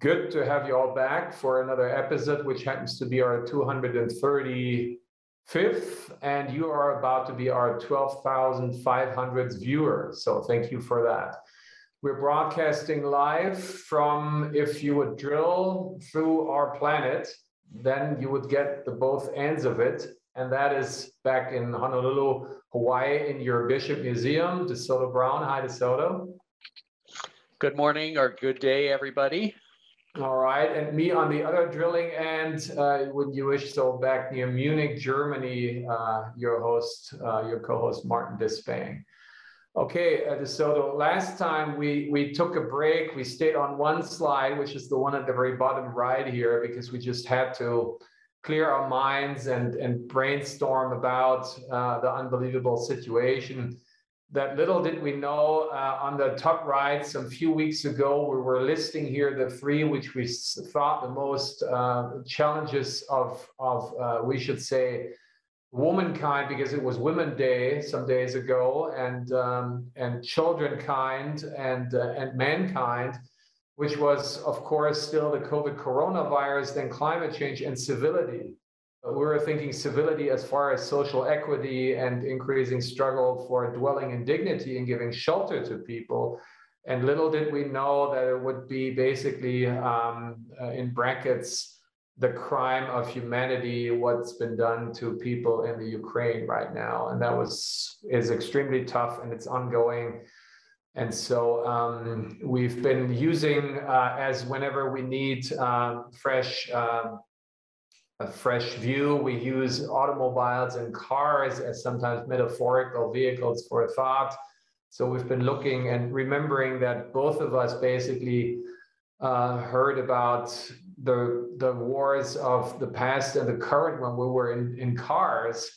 Good to have you all back for another episode, which happens to be our 235th, and you are about to be our 12,500th viewer. So thank you for that. We're broadcasting live from, if you would drill through our planet, then you would get the both ends of it. And that is back in Honolulu, Hawaii, in your Bishop Museum, DeSoto Brown. Hi, DeSoto. Good morning or good day, everybody. All right, and me on the other drilling end, uh, when you wish, so back near Munich, Germany, uh, your host, uh, your co-host Martin Despang. Okay, uh, so last time we we took a break. We stayed on one slide, which is the one at the very bottom right here, because we just had to clear our minds and and brainstorm about uh, the unbelievable situation that little did we know uh, on the top right some few weeks ago we were listing here the three which we thought the most uh, challenges of of uh, we should say womankind because it was women day some days ago and um, and children kind and uh, and mankind which was of course still the covid coronavirus then climate change and civility were thinking civility as far as social equity and increasing struggle for dwelling in dignity and giving shelter to people. And little did we know that it would be basically, um, uh, in brackets, the crime of humanity, what's been done to people in the Ukraine right now. And that was is extremely tough and it's ongoing. And so um, we've been using uh, as whenever we need uh, fresh um, a fresh view. We use automobiles and cars as sometimes metaphorical vehicles for a thought. So we've been looking and remembering that both of us basically uh, heard about the the wars of the past and the current when we were in, in cars.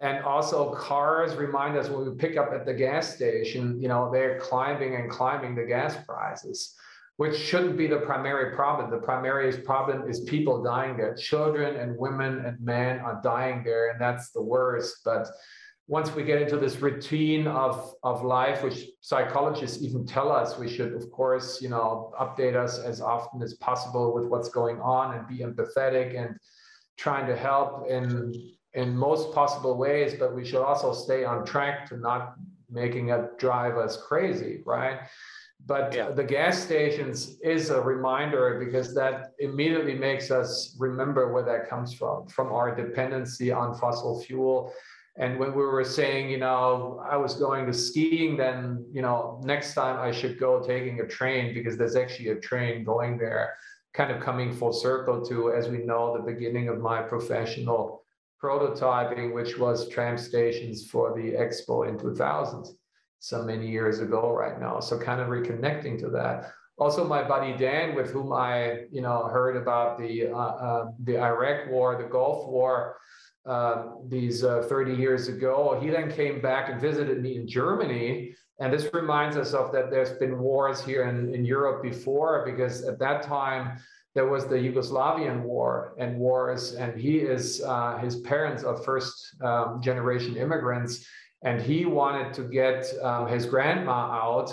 And also cars remind us when we pick up at the gas station, you know, they're climbing and climbing the gas prices which shouldn't be the primary problem. The primary problem is people dying there. Children and women and men are dying there, and that's the worst. But once we get into this routine of, of life, which psychologists even tell us we should, of course, you know, update us as often as possible with what's going on and be empathetic and trying to help in in most possible ways, but we should also stay on track to not making it drive us crazy, right? But yeah. the gas stations is a reminder because that immediately makes us remember where that comes from from our dependency on fossil fuel and when we were saying you know i was going to skiing then you know next time i should go taking a train because there's actually a train going there kind of coming full circle to as we know the beginning of my professional prototyping which was tram stations for the expo in 2000 so many years ago right now. So kind of reconnecting to that. Also, my buddy Dan, with whom I, you know, heard about the uh, uh, the Iraq War, the Gulf War, uh, these uh, 30 years ago. He then came back and visited me in Germany. And this reminds us of that there's been wars here in, in Europe before, because at that time there was the Yugoslavian war and wars, and he is uh, his parents are first um, generation immigrants and he wanted to get um, his grandma out.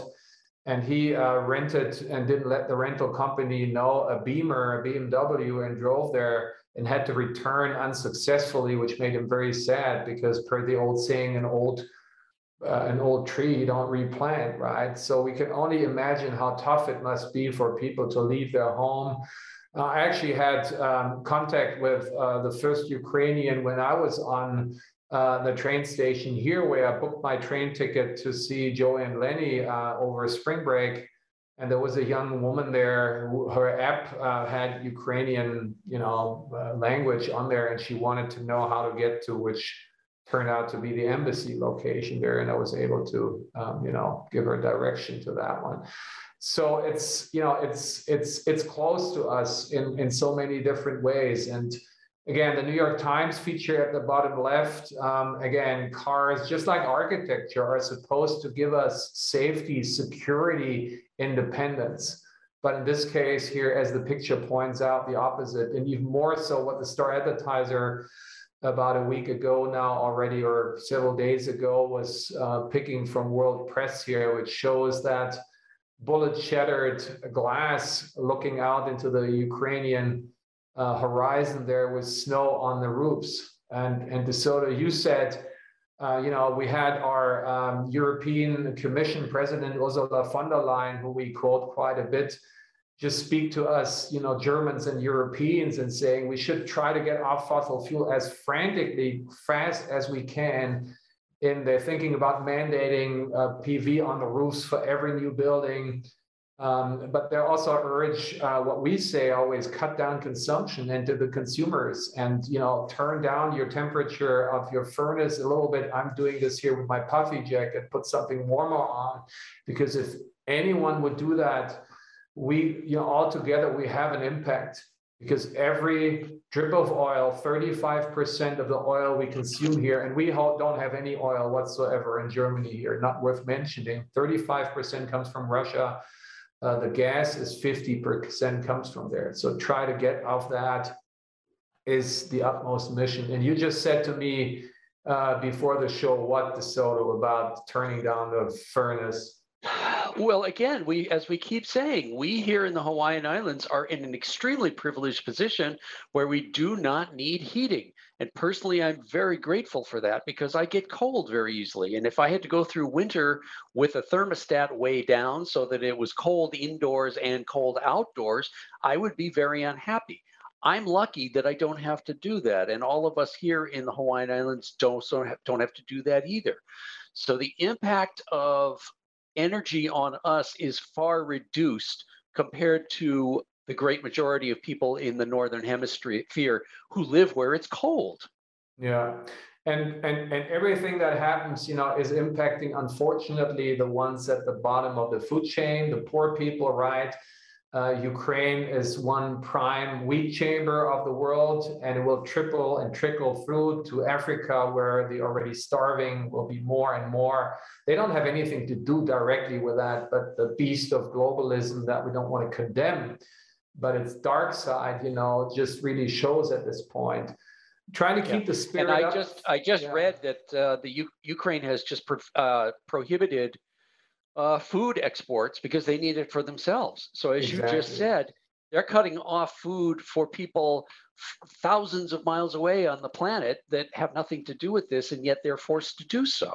And he uh, rented and didn't let the rental company know a beamer a bmw and drove there and had to return unsuccessfully which made him very sad because per the old saying an old uh, an old tree you don't replant right? So we can only imagine how tough it must be for people to leave their home. Uh, I actually had um, contact with uh, the first Ukrainian when I was on uh, the train station here where I booked my train ticket to see Joanne Lenny uh, over spring break. And there was a young woman there. Who, her app uh, had Ukrainian, you know, uh, language on there, and she wanted to know how to get to which turned out to be the embassy location there. And I was able to, um, you know, give her direction to that one. So it's, you know, it's it's it's close to us in in so many different ways, and Again, the New York Times feature at the bottom left, um, again, cars, just like architecture, are supposed to give us safety, security, independence. But in this case here, as the picture points out, the opposite, and even more so what the Star Advertiser about a week ago now already, or several days ago, was uh, picking from World Press here, which shows that bullet shattered glass looking out into the Ukrainian uh, horizon there with snow on the roofs. And, and DeSoto, you said, uh, you know, we had our um, European Commission President Ursula von der Leyen, who we quote quite a bit, just speak to us, you know, Germans and Europeans and saying we should try to get off fossil fuel as frantically fast as we can. And they're thinking about mandating uh, PV on the roofs for every new building. Um, but they also urge uh, what we say always cut down consumption into the consumers and you know turn down your temperature of your furnace a little bit. I'm doing this here with my puffy jacket, put something warmer on, because if anyone would do that, we, you know, all together we have an impact because every drip of oil, 35% of the oil we consume here, and we don't have any oil whatsoever in Germany here, not worth mentioning. 35% comes from Russia. Uh, the gas is 50% comes from there. So try to get off that is the utmost mission. And you just said to me uh, before the show, what the DeSoto about turning down the furnace well, again, we as we keep saying, we here in the Hawaiian Islands are in an extremely privileged position where we do not need heating. And personally, I'm very grateful for that because I get cold very easily. And if I had to go through winter with a thermostat way down so that it was cold indoors and cold outdoors, I would be very unhappy. I'm lucky that I don't have to do that. And all of us here in the Hawaiian Islands don't, don't have to do that either. So the impact of energy on us is far reduced compared to the great majority of people in the northern hemisphere who live where it's cold. Yeah. And, and and everything that happens, you know, is impacting, unfortunately, the ones at the bottom of the food chain, the poor people, right? Uh, Ukraine is one prime wheat chamber of the world, and it will triple and trickle through to Africa, where the already starving will be more and more. They don't have anything to do directly with that, but the beast of globalism that we don't want to condemn, but its dark side, you know, just really shows at this point. Trying to keep yeah. the spirit. And I up. just I just yeah. read that uh, the U- Ukraine has just pro- uh, prohibited uh, food exports because they need it for themselves. So, as exactly. you just said, they're cutting off food for people thousands of miles away on the planet that have nothing to do with this, and yet they're forced to do so.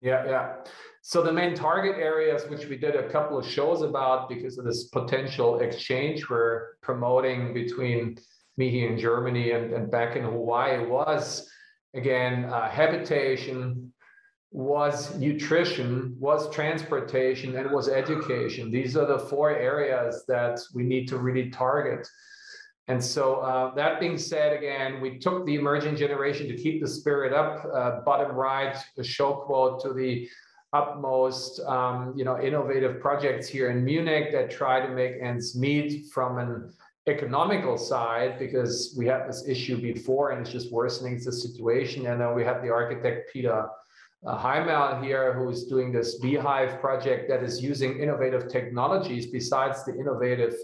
Yeah, yeah. So the main target areas, which we did a couple of shows about because of this potential exchange we're promoting between me here in Germany and, and back in Hawaii, was again uh, habitation, was nutrition, was transportation, and was education. These are the four areas that we need to really target. And so, uh, that being said, again, we took the emerging generation to keep the spirit up. Uh, bottom right, a show quote to the utmost, um, you know, innovative projects here in Munich that try to make ends meet from an economical side because we had this issue before and it's just worsening the situation. And then we had the architect Peter uh, Heimel here, who's doing this Beehive project that is using innovative technologies besides the innovative,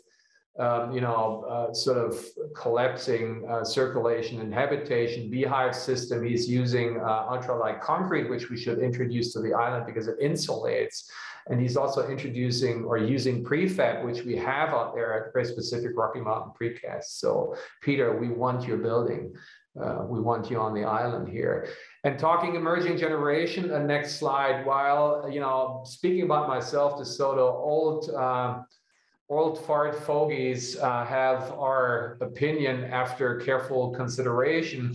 um, you know, uh, sort of collapsing uh, circulation and habitation beehive system. He's using uh, ultralight concrete, which we should introduce to the island because it insulates. And he's also introducing or using prefab, which we have out there at Great Pacific Rocky Mountain Precast. So, Peter, we want your building. Uh, we want you on the island here. And talking emerging generation, the next slide. While you know, speaking about myself, DeSoto, old uh, old fart fogies uh, have our opinion after careful consideration.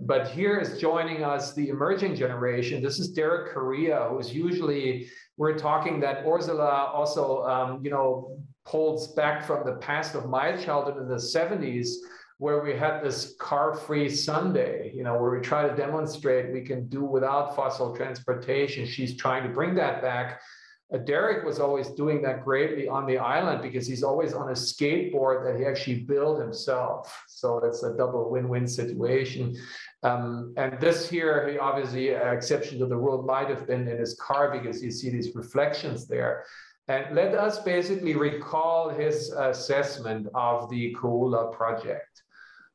But here is joining us the emerging generation. This is Derek Correa, who is usually we're talking that Ursula also, um, you know, pulls back from the past of my childhood in the 70s where we had this car-free Sunday, you know, where we try to demonstrate we can do without fossil transportation. She's trying to bring that back. Uh, Derek was always doing that greatly on the island because he's always on a skateboard that he actually built himself. So it's a double win-win situation. Um, and this here, he obviously, uh, exception to the rule, might have been in his car because you see these reflections there. And let us basically recall his assessment of the Ko'ula project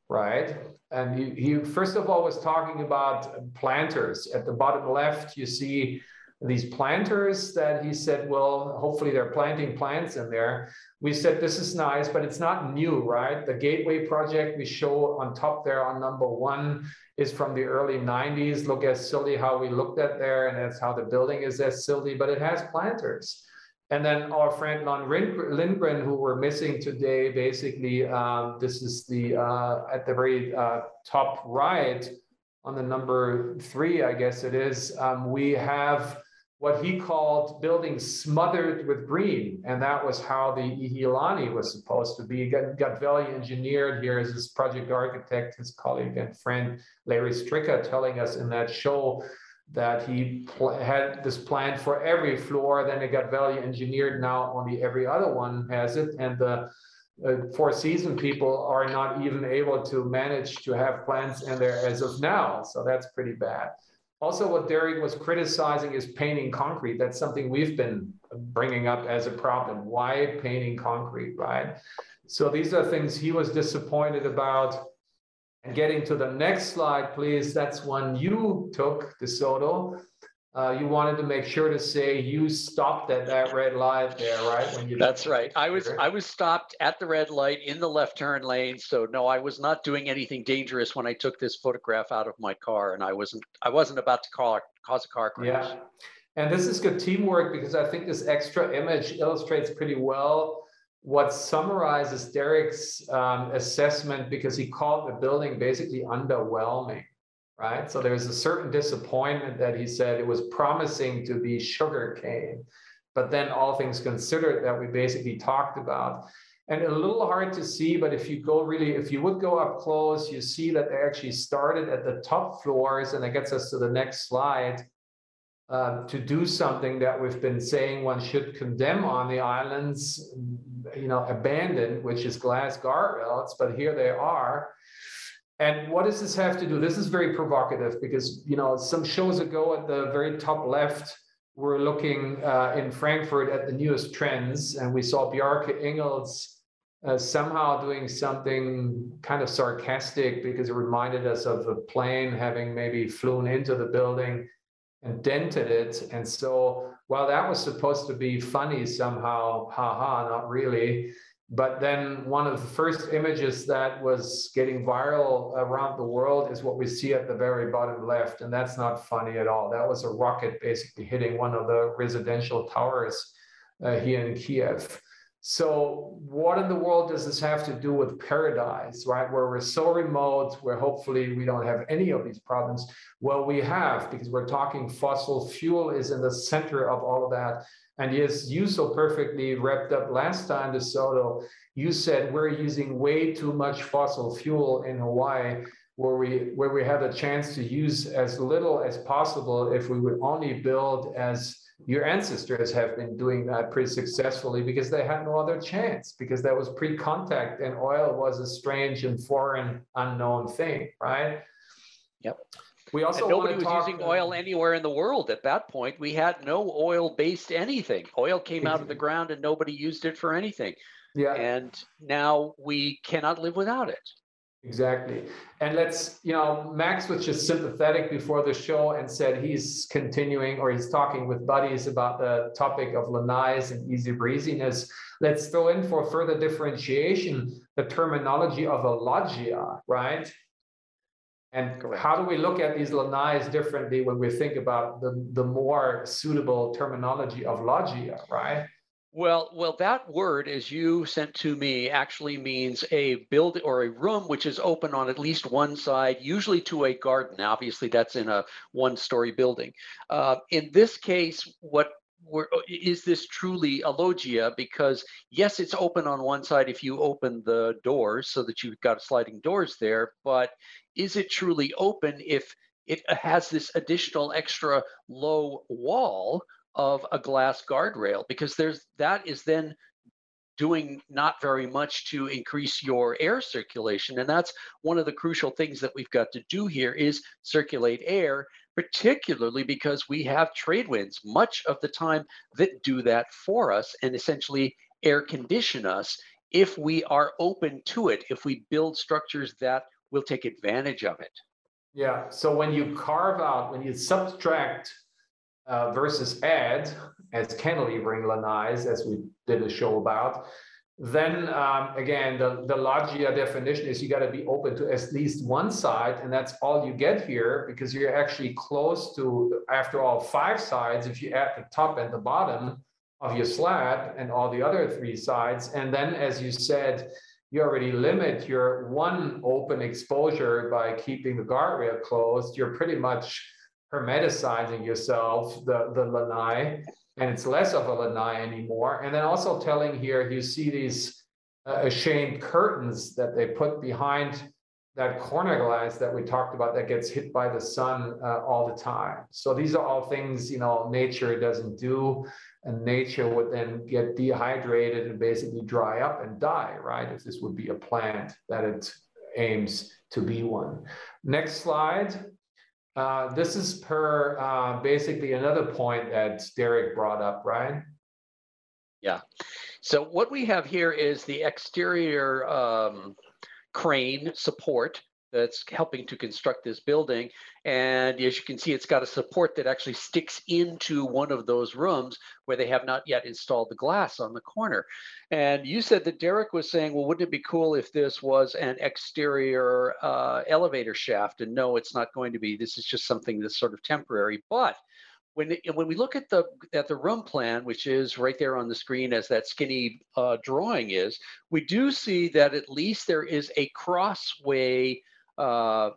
right? And he, he first of all was talking about planters. At the bottom left, you see these planters that he said, well, hopefully they're planting plants in there. We said, this is nice, but it's not new, right? The Gateway project we show on top there on number one is from the early 90s. Look as silly how we looked at there, and that's how the building is as silly, but it has planters. And then our friend Lon Lindgren, who we're missing today, basically, um, this is the uh, at the very uh, top right on the number three, I guess it is. Um, we have what he called buildings smothered with green, and that was how the Ihialani was supposed to be. Got, got engineered here as his project architect, his colleague and friend Larry Stricka, telling us in that show that he had this plan for every floor. Then it got value engineered. Now only every other one has it, and the uh, Four Season people are not even able to manage to have plans in there as of now. So that's pretty bad. Also, what Derek was criticizing is painting concrete. That's something we've been bringing up as a problem. Why painting concrete, right? So these are things he was disappointed about. And getting to the next slide, please. That's one you took, DeSoto. Uh, you wanted to make sure to say you stopped at that red light there, right? When you That's right. I was I was stopped at the red light in the left turn lane. So no, I was not doing anything dangerous when I took this photograph out of my car, and I wasn't I wasn't about to call, cause a car crash. Yeah, and this is good teamwork because I think this extra image illustrates pretty well what summarizes Derek's um, assessment because he called the building basically underwhelming, right? So there's a certain disappointment that he said it was promising to be sugarcane, but then all things considered that we basically talked about. And a little hard to see, but if you go really, if you would go up close, you see that they actually started at the top floors, and that gets us to the next slide. Uh, to do something that we've been saying one should condemn on the islands you know, abandoned, which is glass guardrails, but here they are. And what does this have to do? This is very provocative because, you know, some shows ago at the very top left, we're looking uh, in Frankfurt at the newest trends, and we saw Bjarke Ingels uh, somehow doing something kind of sarcastic because it reminded us of a plane having maybe flown into the building and dented it. And so while that was supposed to be funny somehow, haha, not really. But then one of the first images that was getting viral around the world is what we see at the very bottom left. And that's not funny at all. That was a rocket basically hitting one of the residential towers uh, here in Kiev. So, what in the world does this have to do with paradise, right? Where we're so remote, where hopefully we don't have any of these problems. Well, we have, because we're talking fossil fuel is in the center of all of that. And yes, you so perfectly wrapped up. Last time, DeSoto, you said we're using way too much fossil fuel in Hawaii, where we where we have a chance to use as little as possible if we would only build as your ancestors have been doing that pretty successfully because they had no other chance because that was pre-contact and oil was a strange and foreign unknown thing right? Yep we also and nobody was talk, using uh, oil anywhere in the world at that point we had no oil based anything oil came out of the ground and nobody used it for anything yeah and now we cannot live without it Exactly. And let's, you know, Max was just sympathetic before the show and said he's continuing or he's talking with buddies about the topic of lanais and easy breeziness. Let's throw in for further differentiation the terminology of a loggia, right? And Correct. how do we look at these lanais differently when we think about the, the more suitable terminology of loggia, right? Well, well, that word, as you sent to me, actually means a build or a room which is open on at least one side, usually to a garden. Obviously, that's in a one-story building. Uh, in this case, what Uh, is this truly a loggia? Because yes, it's open on one side if you open the doors so that you've got sliding doors there, but is it truly open if it uh, has this additional extra low wall of a glass guardrail because there's that is then doing not very much to increase your air circulation and that's one of the crucial things that we've got to do here is circulate air particularly because we have trade winds. Much of the time that do that for us and essentially air condition us if we are open to it if we build structures that will take advantage of it. Yeah so when you carve out when you subtract uh, versus add as cantilevering lanais, as we did a show about, then um, again, the, the Loggia definition is you got to be open to at least one side, and that's all you get here because you're actually close to, after all, five sides if you add the top and the bottom of your slab and all the other three sides. And then, as you said, you already limit your one open exposure by keeping the guardrail closed. You're pretty much hermeticizing yourself, the, the lanai and it's less of a lanai anymore. And then also telling here, you see these uh, ashamed curtains that they put behind that corner glass that we talked about that gets hit by the sun uh, all the time. So these are all things, you know, nature doesn't do, and nature would then get dehydrated and basically dry up and die, right? If this would be a plant that it aims to be one. Next slide. Uh, this is per uh, basically another point that Derek brought up, right? Yeah. So what we have here is the exterior um, crane support that's helping to construct this building. And as you can see, it's got a support that actually sticks into one of those rooms where they have not yet installed the glass on the corner. And you said that Derek was saying, well, wouldn't it be cool if this was an exterior uh, elevator shaft? And no, it's not going to be. This is just something that's sort of temporary. But when when we look at the at the room plan, which is right there on the screen as that skinny uh, drawing is, we do see that at least there is a crossway uh,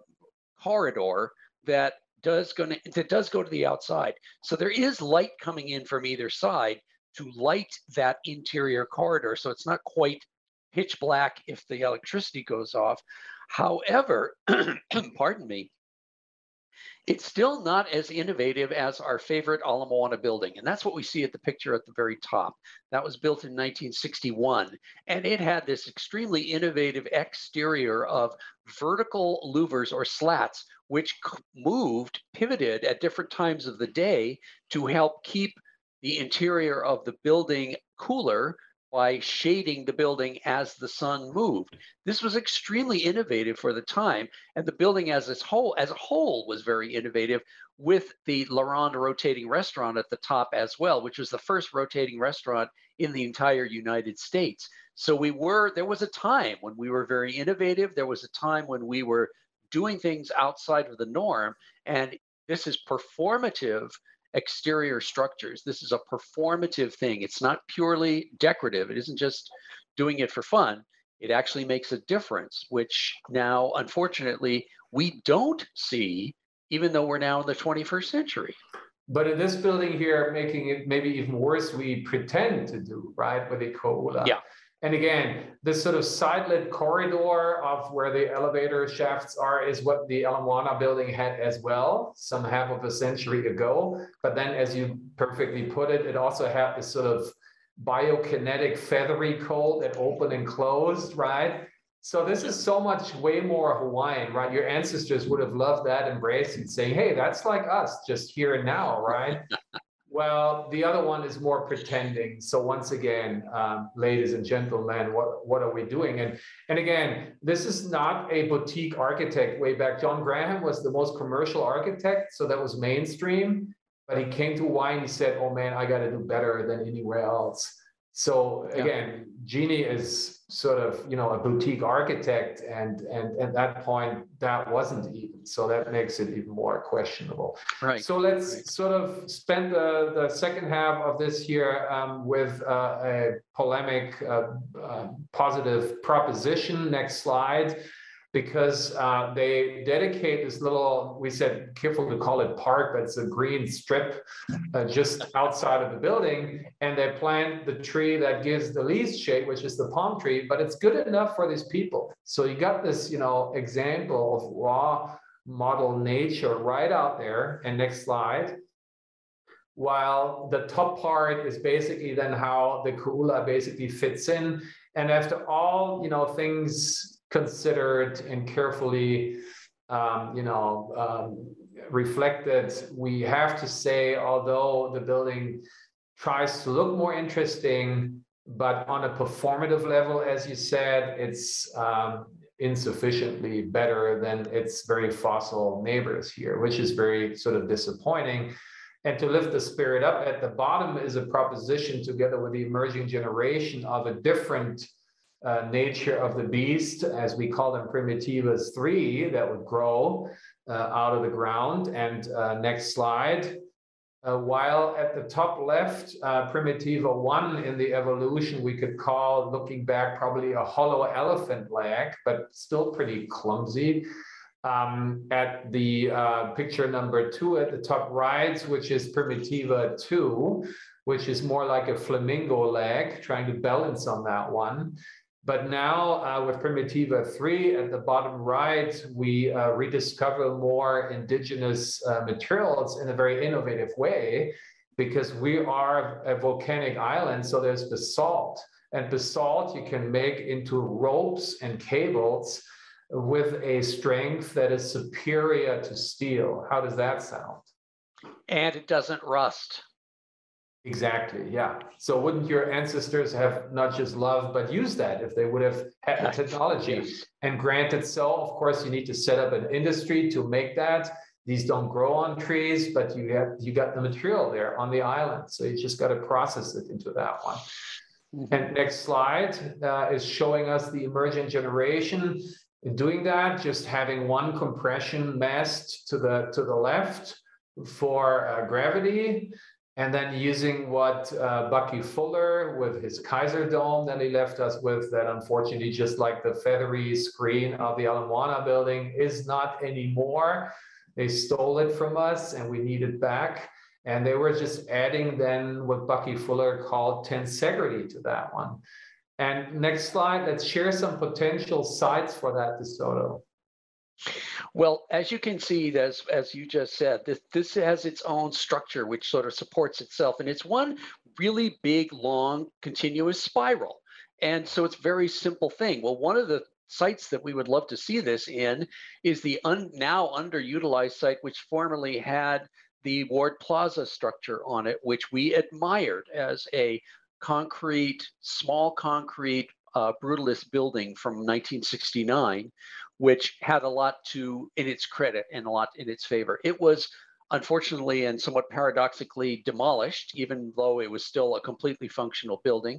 corridor that does going to that does go to the outside. So there is light coming in from either side to light that interior corridor. So it's not quite pitch black if the electricity goes off. However, pardon me, it's still not as innovative as our favorite Ala Moana building. And that's what we see at the picture at the very top. That was built in 1961. And it had this extremely innovative exterior of vertical louvers or slats, which moved, pivoted at different times of the day to help keep the interior of the building cooler by shading the building as the sun moved. This was extremely innovative for the time, and the building as whole as a whole was very innovative with the La Ronde rotating restaurant at the top as well, which was the first rotating restaurant in the entire United States. So we were there was a time when we were very innovative. There was a time when we were doing things outside of the norm, and this is performative exterior structures. This is a performative thing. It's not purely decorative. It isn't just doing it for fun. It actually makes a difference, which now, unfortunately, we don't see, even though we're now in the 21st century. But in this building here, making it maybe even worse, we pretend to do, right, with the ko'ula. Uh, yeah. And again, this sort of side-lit corridor of where the elevator shafts are is what the Ala Moana building had as well, some half of a century ago. But then, as you perfectly put it, it also had this sort of biokinetic feathery coat that opened and closed, right? So this is so much way more Hawaiian, right? Your ancestors would have loved that embrace and saying, hey, that's like us, just here and now, right? Well, the other one is more pretending. So once again, um, ladies and gentlemen, what, what are we doing? And, and again, this is not a boutique architect way back. John Graham was the most commercial architect. So that was mainstream. But he came to and he said, oh man, I got to do better than anywhere else. So again, Jeannie is sort of you know a boutique architect, and and at that point that wasn't even. So that makes it even more questionable. Right. So let's right. sort of spend the the second half of this year um, with uh, a polemic, uh, uh, positive proposition. Next slide because uh, they dedicate this little, we said, careful to call it park, but it's a green strip uh, just outside of the building. And they plant the tree that gives the least shade, which is the palm tree, but it's good enough for these people. So you got this, you know, example of raw model nature right out there. And next slide. While the top part is basically then how the Ko'ula basically fits in. And after all, you know, things considered and carefully, um, you know, um, reflected. We have to say, although the building tries to look more interesting, but on a performative level, as you said, it's um, insufficiently better than its very fossil neighbors here, which is very sort of disappointing. And to lift the spirit up, at the bottom is a proposition together with the emerging generation of a different uh, nature of the beast, as we call them primitivas three, that would grow uh, out of the ground. And uh, next slide. Uh, while at the top left, uh, Primitiva 1 in the evolution, we could call, looking back, probably a hollow elephant leg, but still pretty clumsy. Um, at the uh, picture number two at the top right, which is Primitiva 2, which is more like a flamingo leg, trying to balance on that one. But now uh, with Primitiva 3 at the bottom right, we uh, rediscover more indigenous uh, materials in a very innovative way because we are a volcanic island, so there's basalt. And basalt you can make into ropes and cables with a strength that is superior to steel. How does that sound? And it doesn't rust. Exactly. Yeah. So wouldn't your ancestors have not just loved but used that if they would have had the technology? Yes. And granted, so of course you need to set up an industry to make that. These don't grow on trees, but you have you got the material there on the island, so you just got to process it into that one. Mm-hmm. And next slide uh, is showing us the emergent generation. In doing that, just having one compression mast to the to the left for uh, gravity and then using what uh, Bucky Fuller with his Kaiser Dome that he left us with, that unfortunately, just like the feathery screen of the Ala Moana building, is not anymore. They stole it from us and we need it back. And they were just adding then what Bucky Fuller called tensegrity to that one. And next slide, let's share some potential sites for that DeSoto. Well, as you can see, as, as you just said, this, this has its own structure which sort of supports itself. And it's one really big, long, continuous spiral. And so it's a very simple thing. Well, one of the sites that we would love to see this in is the un, now underutilized site, which formerly had the Ward Plaza structure on it, which we admired as a concrete, small concrete uh, brutalist building from 1969, which had a lot to in its credit and a lot in its favor. It was unfortunately and somewhat paradoxically demolished, even though it was still a completely functional building.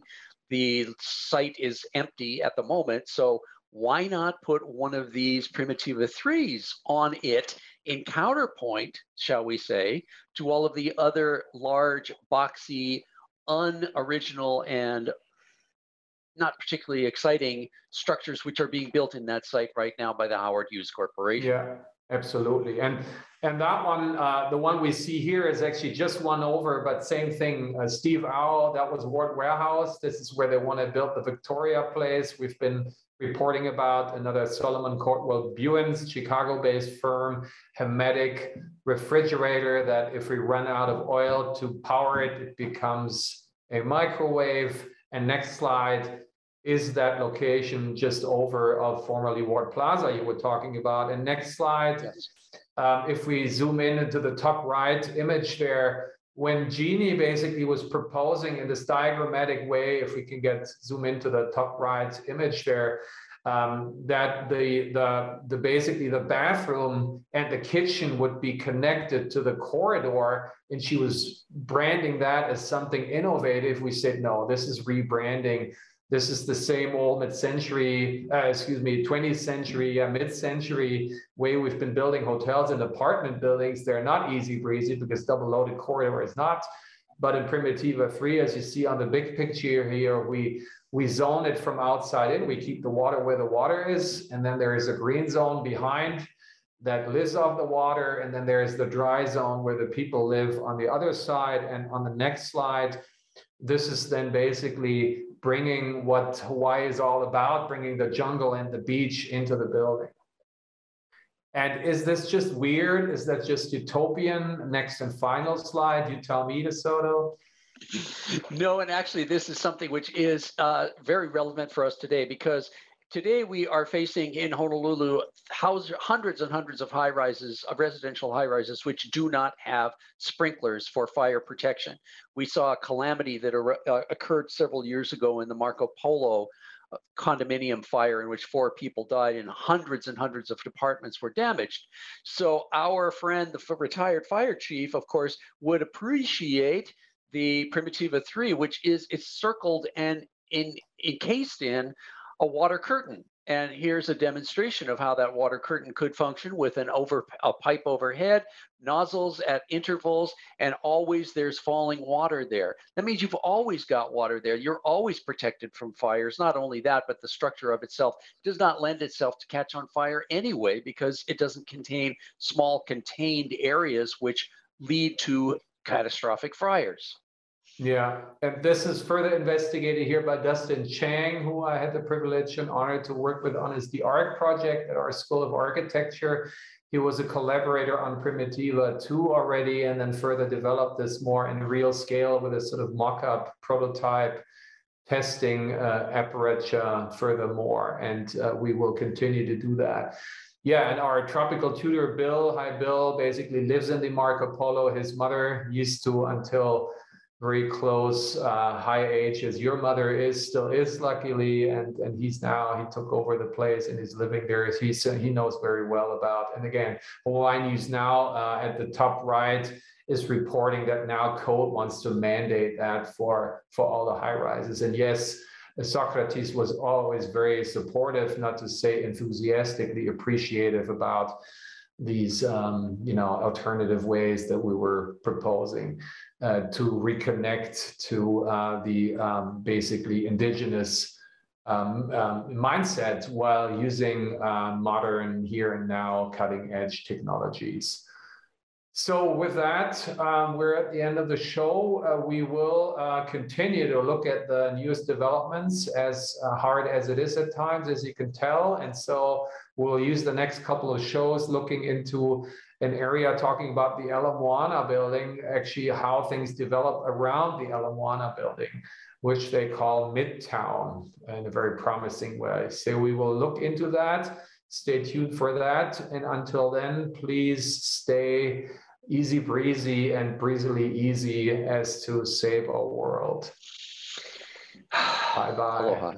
The site is empty at the moment, so why not put one of these Primitiva 3s on it in counterpoint, shall we say, to all of the other large, boxy, unoriginal, and not particularly exciting structures which are being built in that site right now by the Howard Hughes Corporation. Yeah, absolutely. And and that one, uh, the one we see here is actually just one over, but same thing. Uh, Steve Au, that was Ward Warehouse. This is where they want to build the Victoria place. We've been reporting about another Solomon Cordwell Buenz, Chicago-based firm, Hemmetic refrigerator that if we run out of oil to power it, it becomes a microwave. And next slide, is that location just over of formerly Ward Plaza you were talking about. And next slide, yes. um, if we zoom in into the top right image there, when Jeannie basically was proposing in this diagrammatic way, if we can get zoom into the top right image there, um, that the, the, the basically the bathroom and the kitchen would be connected to the corridor. And she was branding that as something innovative. We said, no, this is rebranding this is the same old mid-century, uh, excuse me, 20th century, uh, mid-century way we've been building hotels and apartment buildings. They're not easy breezy because double loaded corridor is not. But in Primitiva 3, as you see on the big picture here, we, we zone it from outside in. We keep the water where the water is. And then there is a green zone behind that lives off the water. And then there's the dry zone where the people live on the other side. And on the next slide, this is then basically bringing what Hawaii is all about, bringing the jungle and the beach into the building. And is this just weird? Is that just utopian? Next and final slide, you tell me, DeSoto. No, and actually, this is something which is uh, very relevant for us today because Today, we are facing in Honolulu house, hundreds and hundreds of high rises, of residential high rises, which do not have sprinklers for fire protection. We saw a calamity that uh, occurred several years ago in the Marco Polo condominium fire in which four people died and hundreds and hundreds of departments were damaged. So our friend, the retired fire chief, of course, would appreciate the Primitiva 3, which is it's circled and in, encased in a water curtain. And here's a demonstration of how that water curtain could function with an over a pipe overhead, nozzles at intervals, and always there's falling water there. That means you've always got water there. You're always protected from fires. Not only that, but the structure of itself does not lend itself to catch on fire anyway because it doesn't contain small contained areas which lead to catastrophic fires. Yeah, and this is further investigated here by Dustin Chang, who I had the privilege and honor to work with on his The Arc project at our School of Architecture. He was a collaborator on Primitiva 2 already, and then further developed this more in real scale with a sort of mock-up prototype testing uh, apparatus furthermore, and uh, we will continue to do that. Yeah, and our tropical tutor, Bill, hi Bill, basically lives in the Marco Polo. His mother used to until very close uh, high age as your mother is still is luckily and and he's now he took over the place and he's living there. He's he knows very well about and again Hawaii News now uh, at the top right is reporting that now code wants to mandate that for for all the high rises. And yes Socrates was always very supportive not to say enthusiastically appreciative about these um, you know alternative ways that we were proposing uh, to reconnect to uh, the um, basically indigenous um, um, mindset while using uh, modern here and now cutting edge technologies. So with that, um, we're at the end of the show. Uh, we will uh, continue to look at the newest developments as uh, hard as it is at times, as you can tell. And so we'll use the next couple of shows looking into an area talking about the Ala Moana building, actually how things develop around the Ala Moana building, which they call Midtown in a very promising way. So we will look into that. Stay tuned for that. And until then, please stay easy breezy and breezily easy as to save our world. bye bye.